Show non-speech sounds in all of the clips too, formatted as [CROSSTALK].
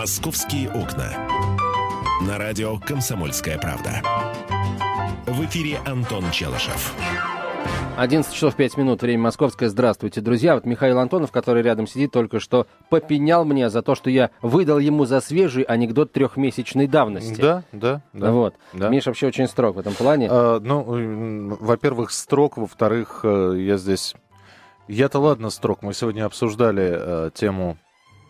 «Московские окна». На радио «Комсомольская правда». В эфире Антон Челышев. 11 часов 5 минут, время московское. Здравствуйте, друзья. Вот Михаил Антонов, который рядом сидит, только что попенял мне за то, что я выдал ему за свежий анекдот трехмесячной давности. Да, да, да. Вот. да. Миш вообще очень строг в этом плане. А, ну, во-первых, строг, во-вторых, э, я здесь... Я-то ладно строг. Мы сегодня обсуждали э, тему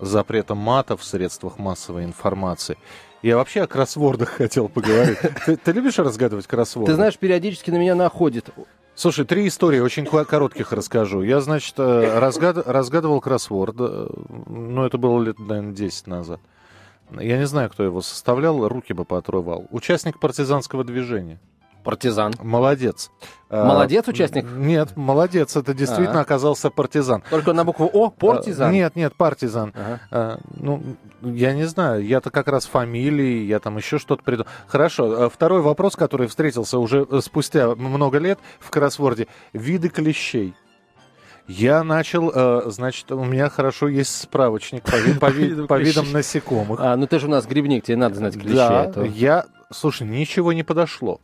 запрета мата в средствах массовой информации. Я вообще о кроссвордах [LAUGHS] хотел поговорить. Ты, ты любишь разгадывать кроссворды? Ты знаешь, периодически на меня находит. Слушай, три истории, очень коротких расскажу. Я, значит, э, разгад... разгадывал кроссворд, э, ну, это было лет, наверное, 10 назад. Я не знаю, кто его составлял, руки бы поотрывал. Участник партизанского движения. Партизан. Молодец. Молодец участник? Нет, молодец. Это действительно А-а. оказался партизан. Только на букву О, партизан. А, Нет, нет, партизан. Ага. А, Ну, я не знаю, я-то как раз фамилии, я там еще что-то придумал. Хорошо, а второй вопрос, который встретился уже э, спустя много лет в кроссворде. Виды клещей. Я начал, э, значит, у меня хорошо есть справочник по, ви- по ви- видам по видам насекомых. А, ну ты же у нас грибник, тебе надо знать клещей. Да, а я, слушай, ничего не подошло.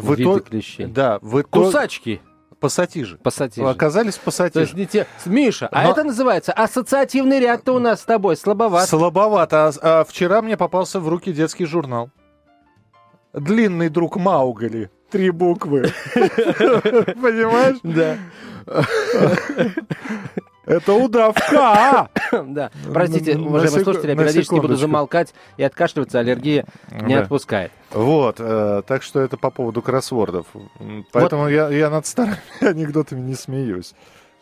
В виды итоге- клещей. Да, в итоге... Кусачки. Пассатижи. Пассатижи. Оказались То есть пассатижи. не те... Миша, а Но- это называется ассоциативный ряд-то у нас с тобой слабоват. Слабовато. А, а вчера мне попался в руки детский журнал. Длинный друг Маугли. Три буквы. [LAUGHS] Понимаешь? Да. [LAUGHS] Это удавка. [COUGHS] Да. Простите, уважаемые слушатели, я периодически буду замолкать и откашливаться, аллергия не отпускает. Вот, э, так что это по поводу кроссвордов. Поэтому я, над старыми [LAUGHS] анекдотами не смеюсь.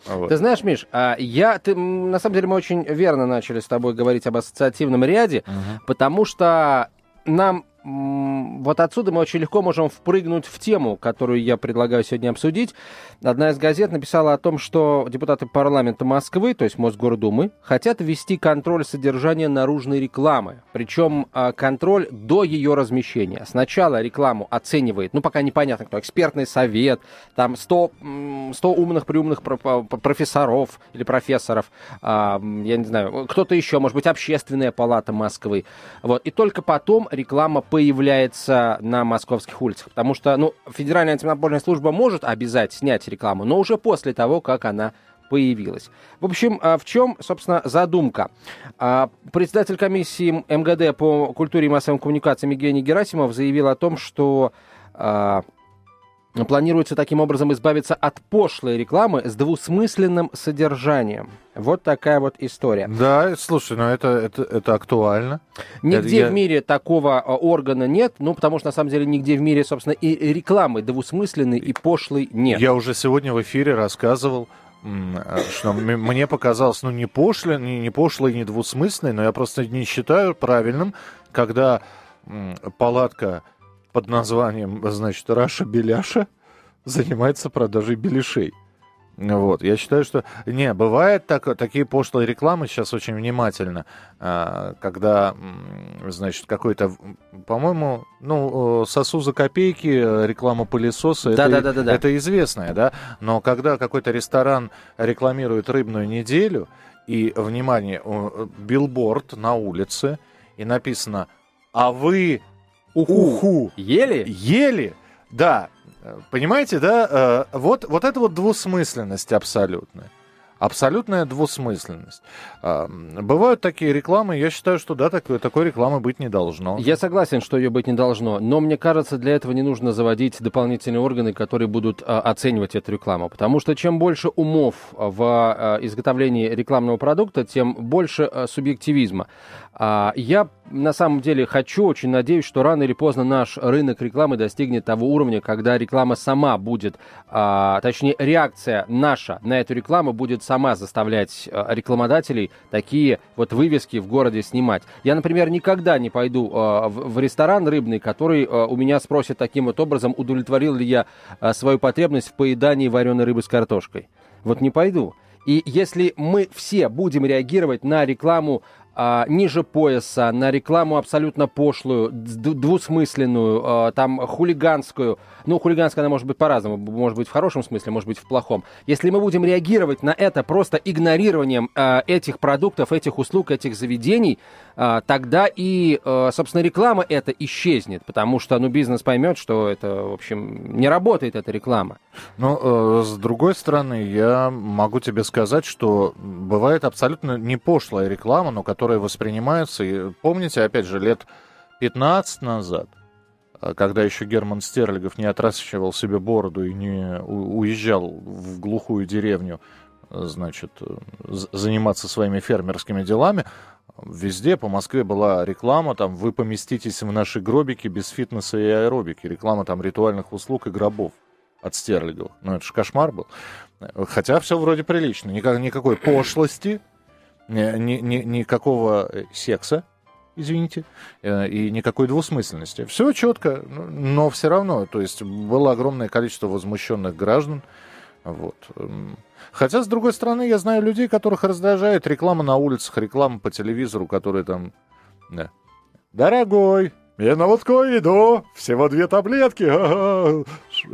Вот. Ты знаешь, Миш, а я, ты, на самом деле мы очень верно начали с тобой говорить об ассоциативном ряде, Мгм. потому что нам вот отсюда мы очень легко можем впрыгнуть в тему, которую я предлагаю сегодня обсудить. Одна из газет написала о том, что депутаты парламента Москвы, то есть Мосгордумы, хотят ввести контроль содержания наружной рекламы. Причем а, контроль до ее размещения. Сначала рекламу оценивает, ну пока непонятно кто, экспертный совет, там 100, м, 100 умных приумных про- профессоров или профессоров, а, я не знаю, кто-то еще, может быть, общественная палата Москвы. Вот. И только потом реклама появляется на московских улицах. Потому что, ну, Федеральная антимонопольная служба может обязать снять рекламу, но уже после того, как она появилась. В общем, а, в чем, собственно, задумка? А, Председатель комиссии МГД по культуре и массовым коммуникациям Евгений Герасимов заявил о том, что а, планируется таким образом избавиться от пошлой рекламы с двусмысленным содержанием. Вот такая вот история. Да, слушай, ну это, это, это актуально. Нигде Я- в мире такого а, органа нет, ну, потому что, на самом деле, нигде в мире, собственно, и рекламы двусмысленной и пошлой нет. Я уже сегодня в эфире рассказывал, э, что мне показалось, ну, не пошло, не, не пошло и не двусмысленной, но я просто не считаю правильным, когда палатка под названием, значит, Раша Беляша занимается продажей беляшей. Вот, я считаю, что... Не, бывает так, такие пошлые рекламы сейчас очень внимательно, а, когда, значит, какой-то, по-моему, ну, сосу за копейки, реклама пылесоса, это, Да-да-да-да-да. это известное, да, но когда какой-то ресторан рекламирует рыбную неделю, и, внимание, билборд на улице, и написано «А вы уху Ели? ели?» Да, э, понимаете, да, э, вот, вот это вот двусмысленность абсолютная. Абсолютная двусмысленность. М, Бывают такие рекламы, я считаю, что да, такой, такой рекламы быть не должно. Я согласен, что ее быть не должно, но мне кажется, для этого не нужно заводить дополнительные органы, которые будут а, оценивать эту рекламу. Потому что чем больше умов в изготовлении рекламного продукта, тем больше субъективизма. А, я на самом деле хочу, очень надеюсь, что рано или поздно наш рынок рекламы достигнет того уровня, когда реклама сама будет, а, точнее, реакция наша на эту рекламу будет сама заставлять а, рекламодателей такие вот вывески в городе снимать. Я, например, никогда не пойду в, ресторан рыбный, который у меня спросит таким вот образом, удовлетворил ли я свою потребность в поедании вареной рыбы с картошкой. Вот не пойду. И если мы все будем реагировать на рекламу а, ниже пояса, на рекламу абсолютно пошлую, двусмысленную, а, там хулиганскую. Ну, хулиганская она может быть по-разному, может быть в хорошем смысле, может быть в плохом. Если мы будем реагировать на это просто игнорированием а, этих продуктов, этих услуг, этих заведений, а, тогда и, а, собственно, реклама это исчезнет, потому что, ну, бизнес поймет, что это, в общем, не работает эта реклама. Ну, э, с другой стороны, я могу тебе сказать, что бывает абсолютно не пошлая реклама, но которая воспринимается, и помните, опять же, лет 15 назад, э, когда еще Герман Стерлигов не отращивал себе бороду и не уезжал в глухую деревню, э, значит, заниматься своими фермерскими делами, Везде по Москве была реклама, там, вы поместитесь в наши гробики без фитнеса и аэробики. Реклама там ритуальных услуг и гробов от Стерлигова. Ну, это же кошмар был. Хотя все вроде прилично. Никак, никакой пошлости, ни, ни, ни, никакого э, секса, извините, э, и никакой двусмысленности. Все четко, но все равно. То есть было огромное количество возмущенных граждан. Вот. Хотя, с другой стороны, я знаю людей, которых раздражает реклама на улицах, реклама по телевизору, которые там... Да. Дорогой, я на водку иду, всего две таблетки,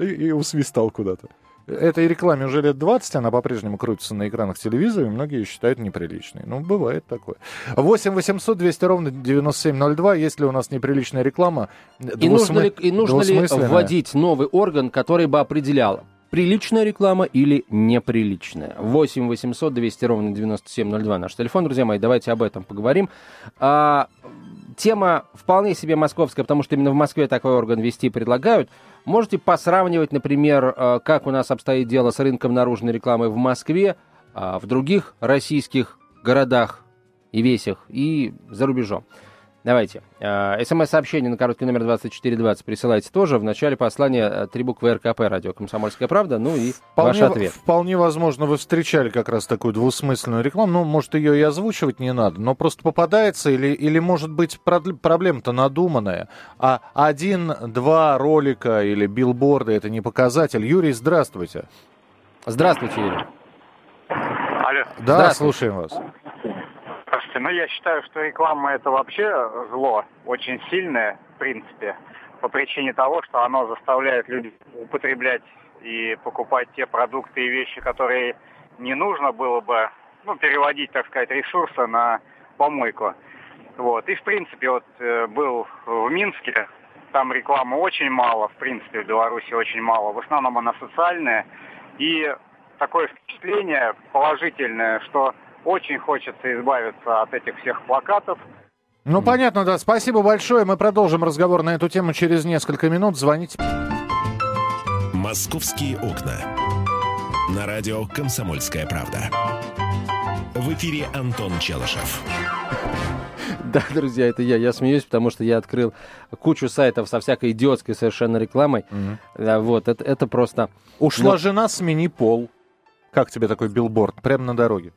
и, и усвистал куда-то. Этой рекламе уже лет 20, она по-прежнему крутится на экранах телевизора, и многие ее считают неприличной. Ну, бывает такое. 8 800 200 ровно 9702, есть ли у нас неприличная реклама? И нужно ли, и нужно ли вводить новый орган, который бы определял, приличная реклама или неприличная. 8 800 200 ровно 9702 наш телефон, друзья мои, давайте об этом поговорим. А, тема вполне себе московская, потому что именно в Москве такой орган вести предлагают. Можете посравнивать, например, а, как у нас обстоит дело с рынком наружной рекламы в Москве, а, в других российских городах и весях и за рубежом. Давайте. Э, СМС-сообщение на короткий номер 2420 присылайте тоже. В начале послания э, три буквы РКП, радио «Комсомольская правда». Ну и вполне, ваш ответ. Вполне возможно, вы встречали как раз такую двусмысленную рекламу. Ну, может, ее и озвучивать не надо, но просто попадается или, или может быть, проблема-то надуманная. А один-два ролика или билборды – это не показатель. Юрий, здравствуйте. Здравствуйте, Юрий. Алло. Да, слушаем вас. Здравствуйте. Ну, я считаю, что реклама это вообще зло, очень сильное, в принципе, по причине того, что оно заставляет людей употреблять и покупать те продукты и вещи, которые не нужно было бы, ну, переводить, так сказать, ресурсы на помойку. Вот. И, в принципе, вот э, был в Минске, там рекламы очень мало, в принципе, в Беларуси очень мало. В основном она социальная. И такое впечатление положительное, что очень хочется избавиться от этих всех плакатов. Ну, понятно, да. Спасибо большое. Мы продолжим разговор на эту тему через несколько минут. Звоните. «Московские окна». На радио «Комсомольская правда». В эфире Антон Челышев. [LAUGHS] Да, друзья, это я. Я смеюсь, потому что я открыл кучу сайтов со всякой идиотской совершенно рекламой. Угу. Вот, это, это просто... Ушла Но... жена, смени пол. Как тебе такой билборд? Прямо на дороге.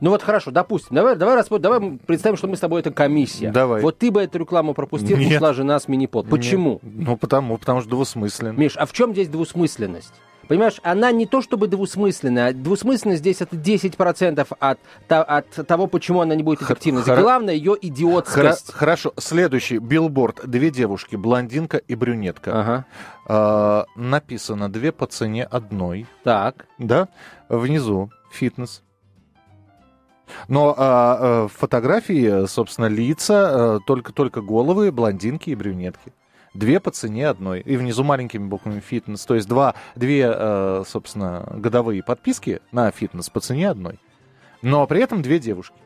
Ну вот хорошо, допустим, давай, давай, распро... давай представим, что мы с тобой это комиссия. Давай. Вот ты бы эту рекламу пропустил, Нет. ушла жена с мини-под. Почему? Нет. Ну потому, потому что двусмысленно. Миш, а в чем здесь двусмысленность? Понимаешь, она не то чтобы двусмысленная. Двусмысленность здесь это 10% от, от того, почему она не будет эффективной. Хор... Главное ее идиотскость. Хор... Хорошо. Следующий билборд. Две девушки, блондинка и брюнетка. Ага. А, написано две по цене одной. Так. Да. Внизу фитнес. Но а, а, фотографии, собственно, лица, а, только, только головы, блондинки и брюнетки. Две по цене одной. И внизу маленькими буквами фитнес. То есть два, две, а, собственно, годовые подписки на фитнес по цене одной. Но при этом две девушки.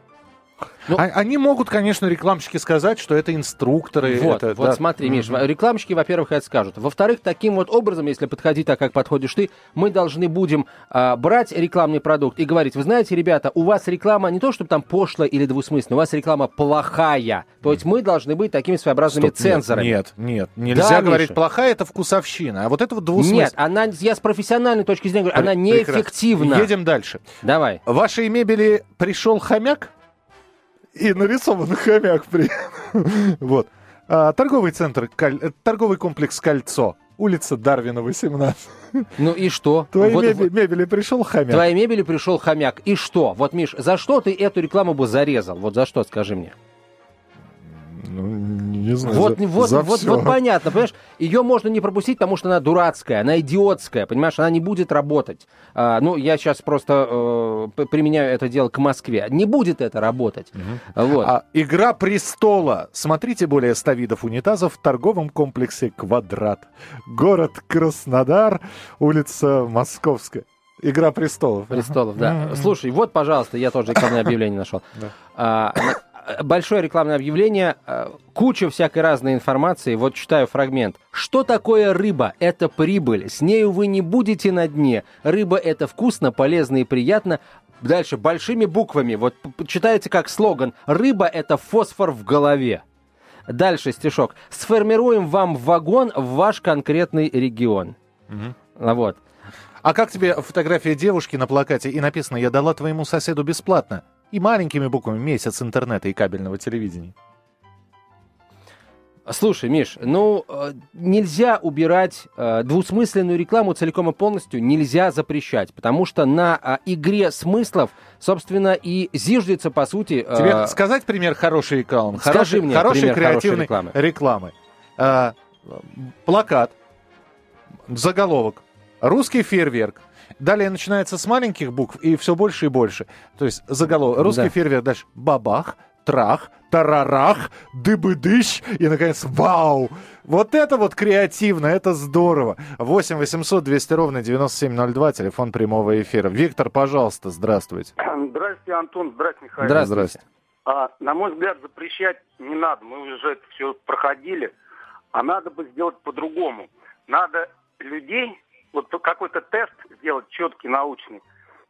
Ну, а, они могут, конечно, рекламщики сказать, что это инструкторы. Вот, это, вот да. смотри, Миш, mm-hmm. рекламщики, во-первых, это скажут. Во-вторых, таким вот образом, если подходить так, как подходишь ты, мы должны будем а, брать рекламный продукт и говорить, вы знаете, ребята, у вас реклама не то, чтобы там пошлая или двусмысленная, у вас реклама плохая. То есть мы должны быть такими своеобразными Стоп, цензорами. Нет, нет, нет. нельзя да, говорить, Миша. плохая это вкусовщина, а вот это вот двусмысленно. Нет, она, я с профессиональной точки зрения говорю, она неэффективна. Едем дальше. Давай. В вашей мебели пришел хомяк? И нарисован хомяк при Вот. А, торговый центр, коль... торговый комплекс «Кольцо». улица Дарвина, 18. Ну и что? Твоей Вот- мебели, мебели пришел хомяк. Твоей мебели пришел хомяк. И что? Вот, Миш, за что ты эту рекламу бы зарезал? Вот за что, скажи мне. Ну, не знаю, Вот, за, вот, за вот, всё. вот понятно, понимаешь? Ее можно не пропустить, потому что она дурацкая, она идиотская, понимаешь? Она не будет работать. А, ну, я сейчас просто э, применяю это дело к Москве. Не будет это работать. Вот. А, Игра престола. Смотрите более 100 видов унитазов в торговом комплексе «Квадрат». Город Краснодар, улица Московская. Игра престолов. Престолов, да. Слушай, вот, пожалуйста, я тоже рекламное объявление нашел. Да. А, Большое рекламное объявление, а, куча всякой разной информации. Вот читаю фрагмент. Что такое рыба? Это прибыль. С нею вы не будете на дне. Рыба это вкусно, полезно и приятно. Дальше большими буквами. Вот читается как слоган. Рыба это фосфор в голове. Дальше стишок. Сформируем вам вагон в ваш конкретный регион. А Вот. А как тебе фотография девушки на плакате и написано «Я дала твоему соседу бесплатно» и маленькими буквами «Месяц интернета и кабельного телевидения». Слушай, Миш, ну э, нельзя убирать э, двусмысленную рекламу целиком и полностью, нельзя запрещать, потому что на э, игре смыслов, собственно, и зиждется, по сути... э, Тебе сказать пример хорошей рекламы? Скажи Хорошей- мне хорошей пример хорошей креативной рекламы. рекламы. А, плакат, заголовок, русский фейерверк. Далее начинается с маленьких букв и все больше и больше. То есть заголовок, русский Да. фейерверк, дальше бабах, трах, тарарах, дыбыдыщ и, наконец, вау! Вот это вот креативно, это здорово. 8 800 200 ровно 9702, телефон прямого эфира. Виктор, пожалуйста, здравствуйте. Здравствуйте, Антон. Здравствуйте, Михаил. Здравствуйте. А, на мой взгляд, запрещать не надо. Мы уже это все проходили. А надо бы сделать по-другому. Надо людей, вот какой-то тест сделать четкий, научный.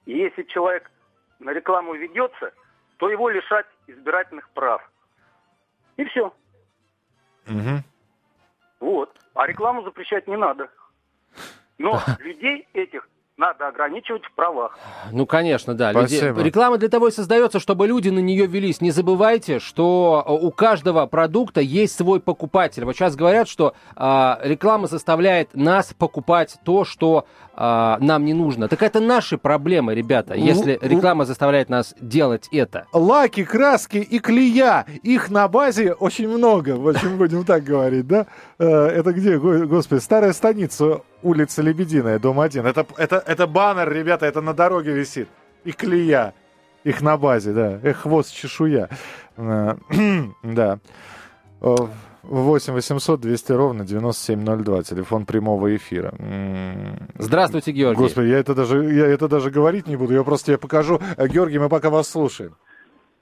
И если человек на рекламу ведется, то его лишать избирательных прав. И все. Мгм. Вот. А рекламу запрещать не надо. Но людей этих надо ограничивать в правах. Ну, конечно, да. люди-. Реклама для того и создается, чтобы люди на нее велись. Не забывайте, что э, у каждого продукта есть свой покупатель. Вот сейчас говорят, что а, реклама заставляет нас покупать то, что а, нам не нужно. Так это наши проблемы, ребята, если Л- реклама заставляет нас делать это. лаки, краски и клея. Их на базе очень много, в общем, будем так говорить, да? Э, Это где, го- господи, старая станица, улица Лебединая, дом 1. Это, это, это баннер, ребята, это на дороге висит. И клея. Их на базе, да. Эх, хвост, чешуя. Э, [CLEARS THROAT] Да. Э, 8 800 200 ровно 9702, телефон прямого эфира. Здравствуйте, Георгий. Господи, я это даже, я это даже говорить не буду, я просто тебе покажу. Э, Георгий, мы пока вас слушаем.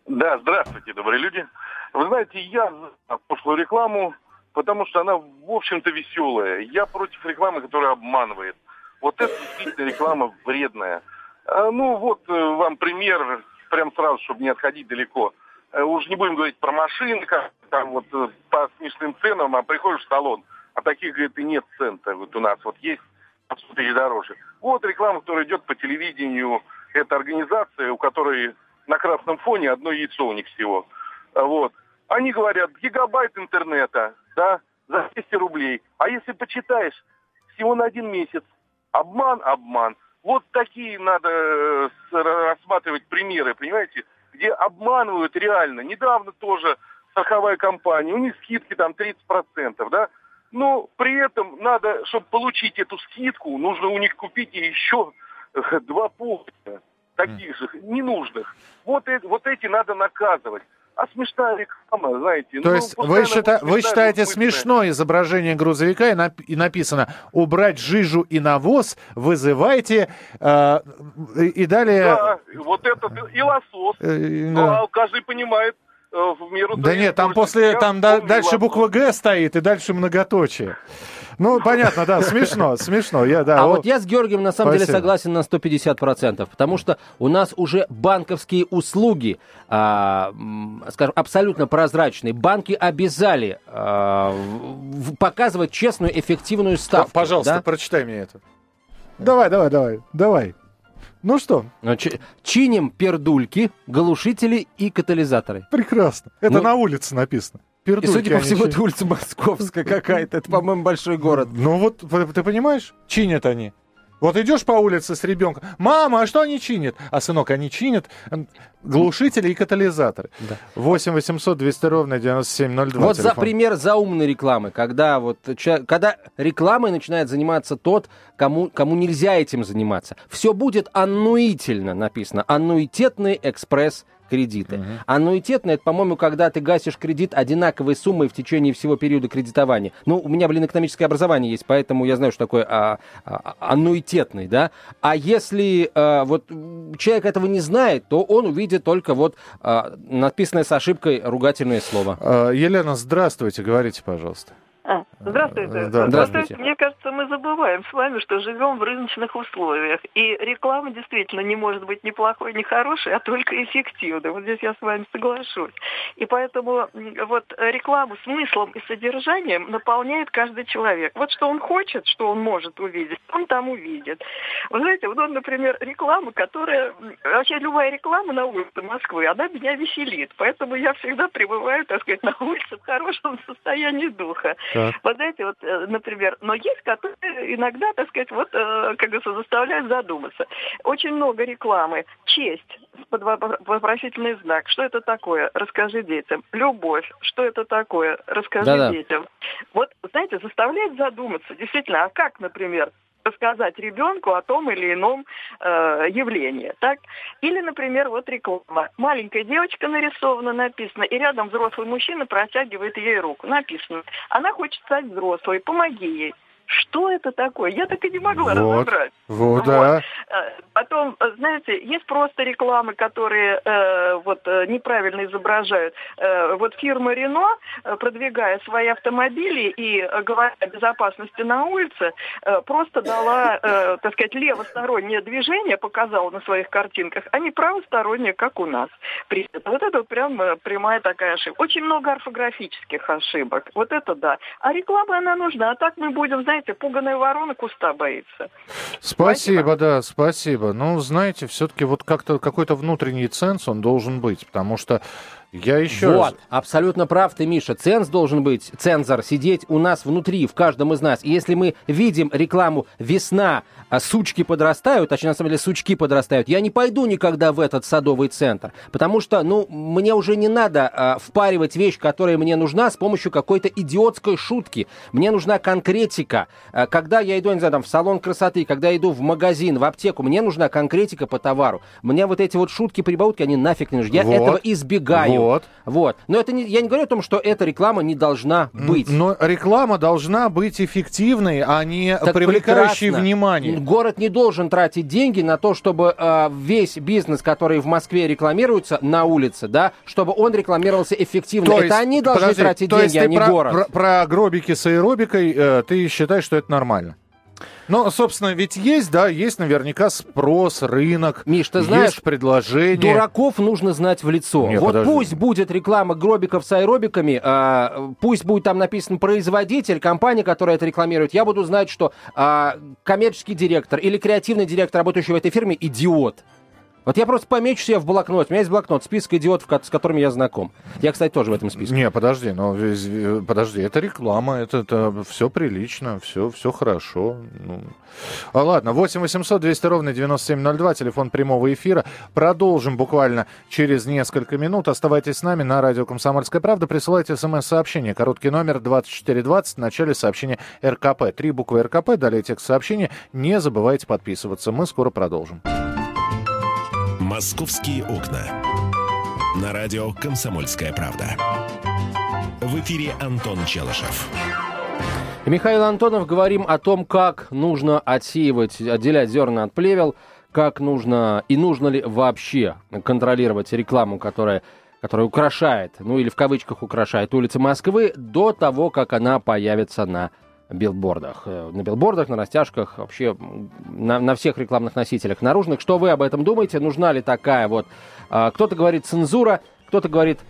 Да, здравствуйте, добрые люди. Вы знаете, я за прошлую рекламу, потому что она, в общем-то, веселая. Я против рекламы, которая обманывает. Вот это действительно реклама вредная. А, ну, вот э, вам пример, прям сразу, чтобы не отходить далеко. Э, Уж не будем говорить про машины, как там вот э, по смешным ценам, а приходишь в салон, а таких, говорит, и нет цен-то вот у нас. Вот есть на 100 тысяч дороже. Вот реклама, которая идет по телевидению. Это организация, у которой на красном фоне одно яйцо у них всего. Вот. Они говорят, гигабайт интернета, да, за 200 рублей. А если почитаешь, всего на один месяц. Обман, обман. Вот такие надо э, рассматривать примеры, понимаете, где обманывают реально. Недавно тоже страховая компания, у них скидки там 30%, да, но при этом надо, чтобы получить эту скидку, нужно у них купить еще [LAUGHS] два пункта таких же, ненужных. Вот, вот эти надо наказывать. А смешная реклама, знаете. То ну, есть вы, счита- вы считаете смешное изображение грузовика и, нап- и написано «убрать жижу и навоз, вызывайте...» э, и, и далее... Да, вот этот и лосос. э, Ну, да. а каждый понимает в меру Да нет, там после, Я там да- дальше лосос. буква «Г» стоит и дальше многоточие. Ну, понятно, да, смешно, [LAUGHS] смешно. Я, да, А о- вот я с Георгием на самом деле Спасибо. согласен на 150%, потому что у нас уже банковские услуги, а, скажем, абсолютно прозрачные. Банки обязали а, в- показывать честную, эффективную ставку. Пожалуйста, да? прочитай мне это. Давай, давай, давай, давай. Ну что, Ну, чи- Чиним пердульки, глушители и катализаторы. прекрасно. Это Ну- на улице написано. пердульки. И, судя по всему, это улица Московская какая-то. Это, по-моему, большой город. Ну вот, ты понимаешь, чинят они. Вот идешь по улице с ребенком, мама, а что они чинят? А, сынок, они чинят глушители и катализаторы. Да. 8 800 200 ровно 9702. Вот за телефон. пример заумной рекламы, когда вот когда рекламой начинает заниматься тот, кому, кому нельзя этим заниматься. Все будет аннуительно написано. Аннуитетный экспресс кредиты. Аннуитетно это, по-моему, когда ты гасишь кредит одинаковой суммой в течение всего периода кредитования. Ну, у меня, блин, экономическое образование есть, поэтому я знаю, что такое а, а, аннуитетный, да. А если а, вот человек этого не знает, то он увидит только вот а, написанное с ошибкой ругательное слово. А, Елена, здравствуйте, говорите, пожалуйста. А, здравствуйте. Да, здравствуйте. мне кажется, мы забываем с вами, что живем в рыночных условиях. И реклама действительно не может быть ни плохой, ни хорошей, а только эффективной. Вот здесь я с вами соглашусь. И поэтому вот рекламу смыслом и содержанием наполняет каждый человек. Вот что он хочет, что он может увидеть, он там увидит. Вы знаете, вот, например, реклама, которая... Вообще любая реклама на улице Москвы, она меня веселит. Поэтому я всегда пребываю, так сказать, на улице в хорошем состоянии духа. Так. Вот знаете, вот, э, например, но есть, которые иногда, так сказать, вот, э, как говорится, заставляют задуматься. Очень много рекламы. Честь, вопросительный знак. Что это такое? Расскажи детям. Любовь. Что это такое? Расскажи Да-да. детям. Вот, знаете, заставляет задуматься. Действительно, а как, например, рассказать ребенку о том или ином э, явлении, так? Или, например, вот реклама. Маленькая девочка нарисована, написано, и рядом взрослый мужчина протягивает ей руку. Написано, она хочет стать взрослой, помоги ей. Что это такое? Я так и не могла Вот. разобрать. Вот, Вот. да. Э, Потом, э, знаете, есть просто рекламы, которые э, вот э, неправильно изображают. Э, вот фирма Рено, продвигая свои автомобили и говоря о безопасности на улице, э, просто дала, э, так сказать, левостороннее движение, показала на своих картинках, а не правостороннее, как у нас. Вот это вот прям прямая такая ошибка. Очень много орфографических ошибок. Вот это да. А реклама, она нужна. А так мы будем, знаете, пуганая ворона куста боится. Спасибо, да, спасибо. Ну, знаете, все-таки вот как-то какой-то внутренний ценз он должен быть, потому что я еще вот, раз... абсолютно прав ты, Миша. Ценз должен быть, цензор, сидеть у нас внутри, в каждом из нас. И если мы видим рекламу «Весна», а сучки подрастают, точнее, на самом деле, сучки подрастают, я не пойду никогда в этот садовый центр. Потому что, ну, мне уже не надо а, впаривать вещь, которая мне нужна, с помощью какой-то идиотской шутки. Мне нужна конкретика. А, Когда я иду, не знаю, там, в салон красоты, когда я иду в магазин, в аптеку, мне нужна конкретика по товару. Мне вот эти вот шутки-прибаутки, они нафиг не нужны. Я Вот. этого избегаю. Вот. Вот. Но это не, я не говорю о том, что эта реклама не должна быть. Но реклама должна быть эффективной, а не Так привлекающей прекрасно. внимание. Город не должен тратить деньги на то, чтобы э, весь бизнес, который в Москве рекламируется на улице, да, чтобы он рекламировался эффективно. То Это есть- они должны подожди, тратить то есть деньги, а ты не про, город. Про, про гробики с аэробикой э, ты считаешь, что это нормально? Ну, собственно, ведь есть, да, есть наверняка спрос, рынок, Миш, ты есть знаешь, предложение. Дураков нужно знать в лицо. Не, вот подожди. пусть будет реклама гробиков с аэробиками, а, пусть будет там написан производитель, компания, которая это рекламирует. Я буду знать, что а, коммерческий директор или креативный директор, работающий в этой фирме, идиот. Вот я просто помечу себе в блокнот. У меня есть блокнот, список идиотов, с которыми я знаком. Я, кстати, тоже в этом списке. Не, подожди, ну, вез- э, подожди, это реклама, это, это все прилично, все, все хорошо. Ну. А, ладно, 8 800 200 ровно 9702, телефон прямого эфира. Продолжим буквально через несколько минут. Оставайтесь с нами на радио «Комсомольская правда». Присылайте смс-сообщение. Короткий номер 2420, в начале сообщения РКП. Три буквы РКП, далее текст сообщения. Не забывайте подписываться. Мы скоро продолжим. «Московские окна». На радио «Комсомольская правда». В эфире Антон Челышев. Михаил Антонов говорим о том, как нужно отсеивать, отделять зерна от плевел, как нужно и нужно ли вообще контролировать рекламу, которая, которая украшает, ну или в кавычках украшает улицы Москвы до того, как она появится на билбордах. Э, На билбордах, на растяжках, вообще на, на всех рекламных носителях наружных. Что вы об этом думаете? Нужна ли такая вот... а, Кто-то говорит цензура, кто-то говорит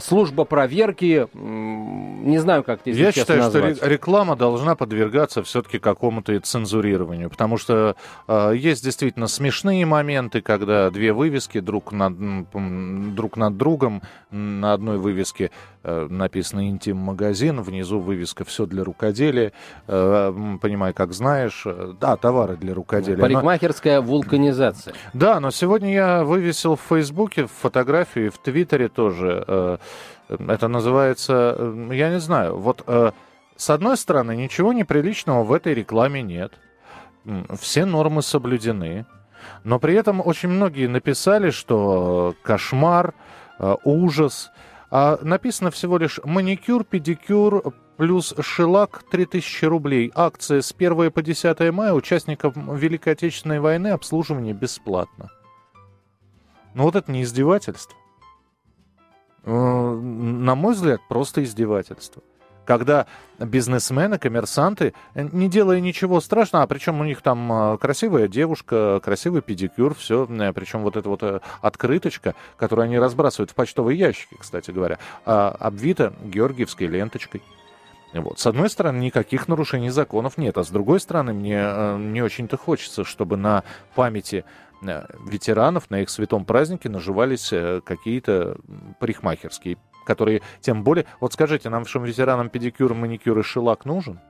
служба проверки. Не знаю, как это, Я считаю, что назвать. ре- реклама должна подвергаться все-таки какому-то цензурированию, потому что э, есть действительно смешные моменты, когда две вывески друг над, друг над другом на одной вывеске э, написано «Интим-магазин», внизу вывеска «Все для рукоделия», э, понимай, как знаешь, э, да, товары для рукоделия. Но- Парикмахерская вулканизация. да, но сегодня я вывесил в Фейсбуке фотографию и в Твиттере тоже. э, Это называется, э, я не знаю, вот э, с одной стороны, ничего неприличного в этой рекламе нет. Все нормы соблюдены. Но при этом очень многие написали, что кошмар, э, ужас. А написано всего лишь маникюр, педикюр плюс шелак 3000 рублей. Акция с 1 по 10 мая участникам Великой Отечественной войны обслуживание бесплатно. Ну вот это не издевательство. Э, На мой взгляд, просто издевательство. Когда бизнесмены, коммерсанты, э, не делая ничего страшного, а причем у них там э, красивая девушка, красивый педикюр, все, причем вот эта вот открыточка, которую они разбрасывают в почтовые ящики, кстати говоря, а, обвита георгиевской ленточкой. Вот. С одной стороны, никаких нарушений законов нет, а с другой стороны, мне э, не очень-то хочется, чтобы на памяти э, ветеранов, на их святом празднике наживались э, какие-то парикмахерские, которые тем более... Вот скажите, нам нашим ветеранам педикюр, маникюр и шелак нужен?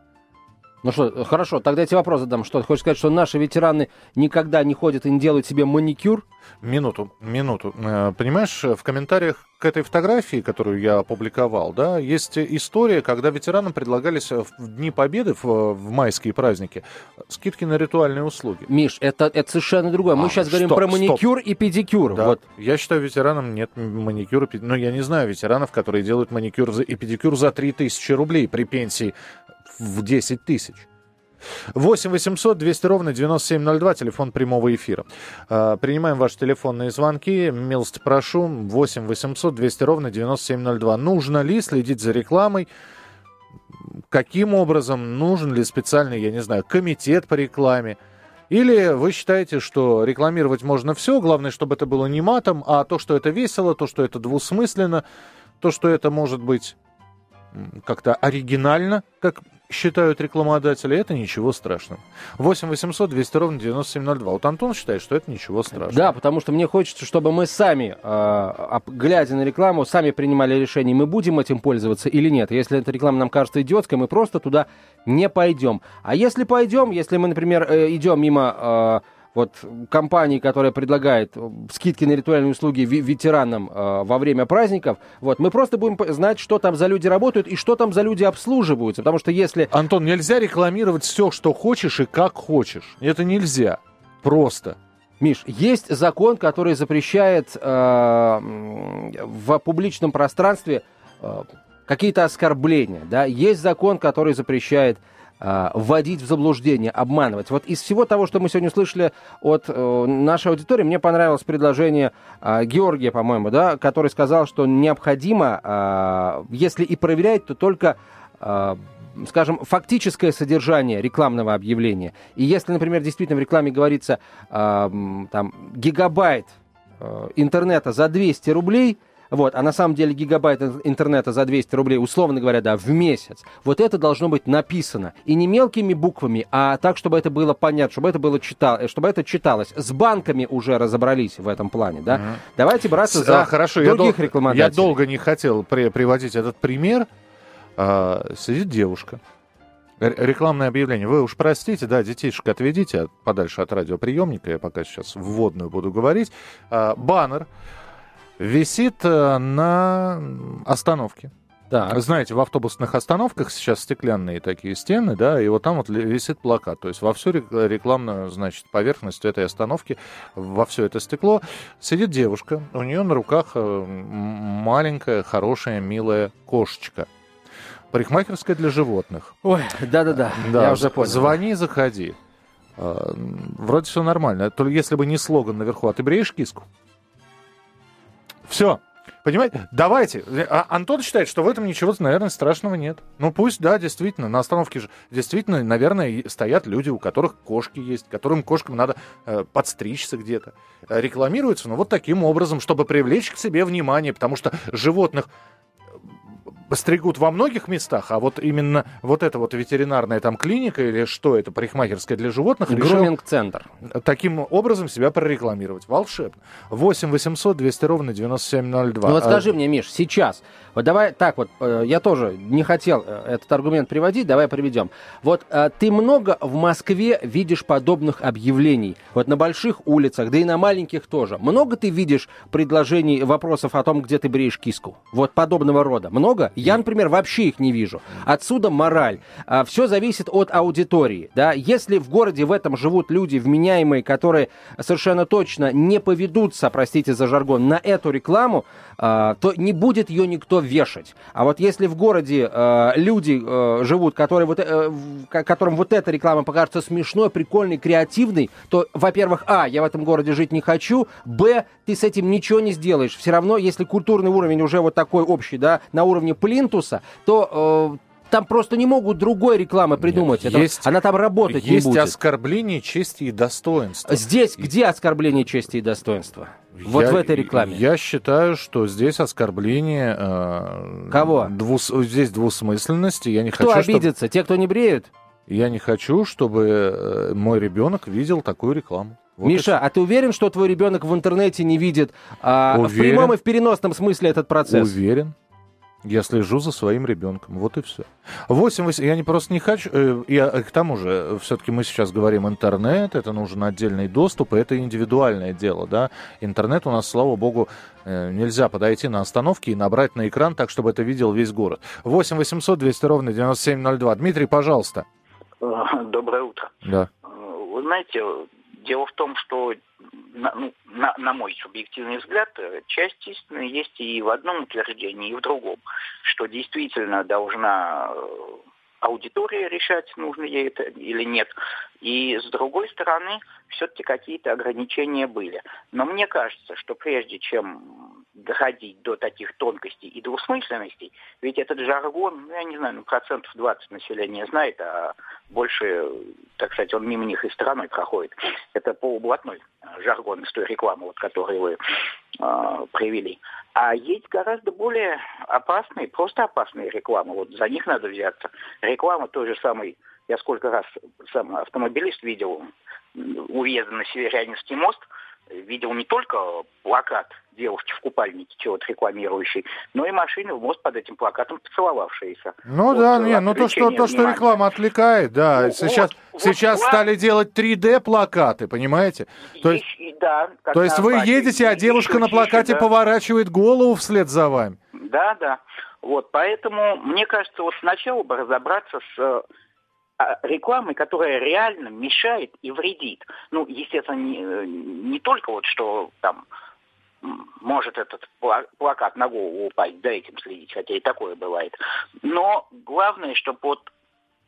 Ну что, хорошо, тогда я тебе вопрос задам. Что, ты хочешь сказать, что наши ветераны никогда не ходят и не делают себе маникюр? Минуту, минуту. Э, Понимаешь, в комментариях к этой фотографии, которую я опубликовал, да, есть история, когда ветеранам предлагались в Дни Победы, в, в майские праздники, скидки на ритуальные услуги. Миш, это, это совершенно другое. Мы А, сейчас говорим стоп, про стоп. маникюр и педикюр. Да. Вот. Я считаю, ветеранам нет маникюра. пед- Ну, я не знаю ветеранов, которые делают маникюр и педикюр за 3000 рублей при пенсии в 10 тысяч. 8 800 200 ровно 9702, телефон прямого эфира. А, Принимаем ваши телефонные звонки. Милости прошу. 8 800 200 ровно 9702. Нужно ли следить за рекламой? Каким образом? Нужен ли специальный, я не знаю, комитет по рекламе? Или вы считаете, что рекламировать можно все, главное, чтобы это было не матом, а то, что это весело, то, что это двусмысленно, то, что это может быть как-то оригинально, как считают рекламодатели, это ничего страшного. 8 800 200 ровно 9702. Вот Антон считает, что это ничего страшного. Да, потому что мне хочется, чтобы мы сами, э, глядя на рекламу, сами принимали решение, мы будем этим пользоваться или нет. Если эта реклама нам кажется идиотской, мы просто туда не пойдем. А если пойдем, если мы, например, э, идем мимо э, вот компании, которая предлагает э, скидки на ритуальные услуги ветеранам э, во время праздников, вот мы просто будем знать, что там за люди работают и что там за люди обслуживаются, потому что если Антон, нельзя рекламировать все, что хочешь и как хочешь. Это нельзя. Просто. Миш, есть закон, который запрещает э, в публичном пространстве э, какие-то оскорбления, да? Есть закон, который запрещает вводить в заблуждение, обманывать. Вот из всего того, что мы сегодня услышали от э, нашей аудитории, мне понравилось предложение э, Георгия, по-моему, да, который сказал, что необходимо, э, если и проверять, то только э, скажем, фактическое содержание рекламного объявления. И если, например, действительно в рекламе говорится а, м, там гигабайт э, интернета за 200 рублей, вот, а на самом деле гигабайт ин- интернета за 200 рублей, условно говоря, да, в месяц, вот это должно быть написано. И не мелкими буквами, а так, чтобы это было понятно, чтобы это, было читал, э, чтобы это читалось. С банками уже разобрались в этом плане, да? Давайте браться за А, хорошо, я, других дол- рекламодателей. я долго не хотел при- приводить этот пример. А, сидит девушка. Р- Рекламное объявление. Вы уж простите, да, детишек отведите подальше от радиоприемника. Я пока сейчас вводную буду говорить. А, баннер висит э, на остановке. Так. Знаете, в автобусных остановках сейчас стеклянные такие стены, да, и вот там вот висит плакат. То есть во всю рек- рекламную, значит, поверхность этой остановки, во все это стекло сидит девушка. У нее на руках э, маленькая, хорошая, милая кошечка. Парикмахерская для животных. Ой, да-да-да, Да, я уже понял. звони, заходи. Вроде все нормально. Только если бы не слоган наверху, а ты бреешь киску? Все. Понимаете? Давайте. А Антон считает, что в этом ничего, наверное, страшного нет. Ну пусть, да, действительно, на остановке же действительно, наверное, стоят люди, у которых кошки есть, которым кошкам надо э, подстричься где-то. Рекламируется, ну вот таким образом, чтобы привлечь к себе внимание, потому что животных стригут во многих местах, а вот именно вот эта вот ветеринарная там клиника или что это, парикмахерская для животных, Груминг-центр. таким образом себя прорекламировать. Волшебно. 8 800 200 ровно 9702. Ну вот А, скажи мне, Миш, сейчас, вот давай так вот, э, я тоже не хотел э, этот аргумент приводить, давай приведем. Вот э, ты много в Москве видишь подобных объявлений, вот на больших улицах, да и на маленьких тоже. Много ты видишь предложений, вопросов о том, где ты бреешь киску? Вот подобного рода. Много? Я, например, вообще их не вижу. Отсюда мораль. Все зависит от аудитории. Да? Если в городе в этом живут люди вменяемые, которые совершенно точно не поведутся, простите за жаргон, на эту рекламу, а, то не будет ее никто вешать. А вот если в городе э, люди э, живут, которые вот, ко- которым вот эта реклама покажется смешной, прикольной, креативной, то, во-первых, а, я в этом городе жить не хочу, б, ты с этим ничего не сделаешь. Все равно, если культурный уровень уже вот такой общий, да, на уровне плинтуса, то э, там просто не могут другой рекламы придумать. Нет, Это- есть- она там работать не Есть будет. оскорбление чести и достоинства. Здесь где оскорбление чести и достоинства? Вот Я- в этой рекламе. Я считаю, что здесь оскорбление... э, Кого? двус- здесь двусмысленности. Я не Кто хочу, чтобы- обидится? Те, кто не бреют? Я не хочу, чтобы э, мой ребенок видел такую рекламу. Вот и Миша, а ты уверен, что твой ребенок в интернете не видит а, в прямом и в переносном смысле этот процесс? Уверен. Я слежу за своим ребенком. Вот и все. 8, 8 я не просто не хочу. э, Я, э, к тому же, все-таки мы сейчас говорим интернет, это нужен отдельный доступ, и это индивидуальное дело, да. Интернет у нас, слава богу, э, нельзя подойти на остановке и набрать на экран так, чтобы это видел весь город. 8 800 200 ровно 9702. Дмитрий, пожалуйста. Доброе утро. Да. Э, Вы знаете, дело в том, что, на, ну, на, на мой субъективный взгляд, э, часть истины есть и в одном утверждении, и в другом, что действительно должна э, аудитория решать, нужно ей это или нет. И с другой стороны, все-таки какие-то ограничения были. Но мне кажется, что прежде чем доходить до таких тонкостей и двусмысленностей, ведь этот жаргон, ну, я не знаю, ну, процентов 20 населения знает, а больше, так сказать, он мимо них и стороной проходит. Это полублатной э, жаргон из той рекламы, вот, которую вы э, привели. А есть гораздо более опасные, просто опасные рекламы. Вот за них надо взяться. Реклама той же самой, я сколько раз сам автомобилист видел у на Северянинский мост, видел не только плакат девушки в купальнике, чего-то рекламирующей, но и машины в мост под этим плакатом поцеловавшиеся. Ну Вот, да, э, не, ну то, что, то, что реклама отвлекает, да. Ну, сейчас вот, сейчас вот, стали делать 3D-плакаты, понимаете? То есть, и да, то есть на вы Арбате, едете, а девушка на еще плакате да. поворачивает голову вслед за вами. Да, да. Вот, поэтому, мне кажется, вот сначала бы разобраться с а, рекламой, которая реально мешает и вредит. Ну, естественно, не, э, не только вот что там может этот пла- плакат на голову упасть, за этим следить, хотя и такое бывает. Но главное, чтобы вот,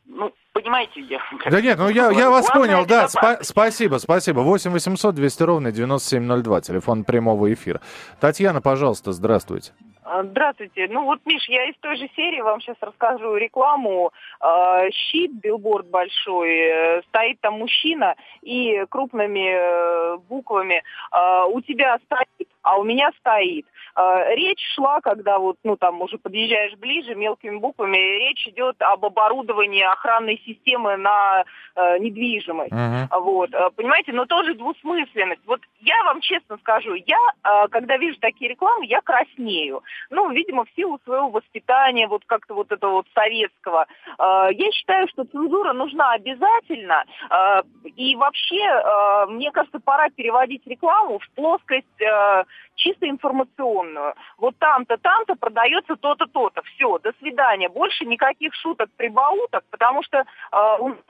ну, понимаете, я... [LAUGHS] Да нет, ну я, я вас Главное понял, да, спа- спасибо, спасибо. 8 800 200 ровно 9702, телефон прямого эфира. Татьяна, пожалуйста, здравствуйте. А, Здравствуйте. Ну вот, Миш, я из той же серии вам сейчас расскажу рекламу. Э, Щит, билборд большой, э, стоит там мужчина и крупными э, буквами э, «У тебя стоит, а у меня стоит». Э, Речь шла, когда вот, ну там уже подъезжаешь ближе, мелкими буквами, речь идет об оборудовании охранной системы на э, недвижимость. Мгм. Вот, э, понимаете, но тоже двусмысленность. Вот я вам честно скажу, я, э, когда вижу такие рекламы, я краснею. Ну, видимо, в силу своего воспитания, вот как-то вот этого вот советского. Э, Я считаю, что цензура нужна обязательно. Э, И вообще, э, мне кажется, пора переводить рекламу в плоскость э, чисто информационную. Вот там-то, там-то продается то-то, то-то. Все, до свидания. Больше никаких шуток, прибауток, потому что э,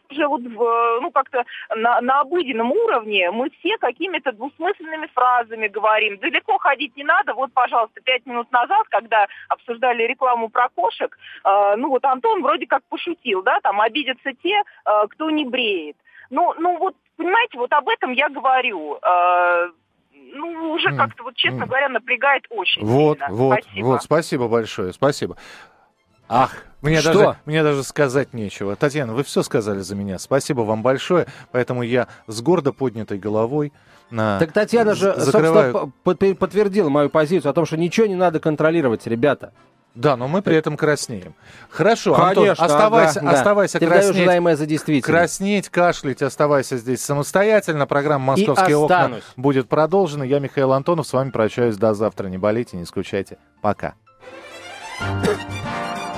уже вот в, ну как-то на, на обыденном уровне мы все какими-то двусмысленными фразами говорим. Далеко ходить не надо. Вот, пожалуйста, пять минут назад, когда обсуждали рекламу про кошек, э, ну вот Антон вроде как пошутил, да, там обидятся те, э, кто не бреет. Ну, ну вот, понимаете, вот об этом я говорю. Э, ну, уже как-то, вот, честно говоря, напрягает очень Вот, сильно. вот, Спасибо. вот, спасибо большое, спасибо. Ах, мне Что? даже, мне даже сказать нечего. Татьяна, вы все сказали за меня. Спасибо вам большое. Поэтому я с гордо поднятой головой на... Так Татьяна же, закрываю... собственно, подтвердила мою позицию о том, что ничего не надо контролировать, ребята. Да, но мы при этом краснеем. Хорошо, Конечно, Антон, оставайся, да. оставайся Ты выдаешь краснеть. желаемое за действительное. Краснеть, кашлять, оставайся здесь самостоятельно. Программа «Московские окна» будет продолжена. Я Михаил Антонов, с вами прощаюсь до завтра. Не болейте, не скучайте. Пока.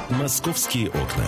«Московские окна».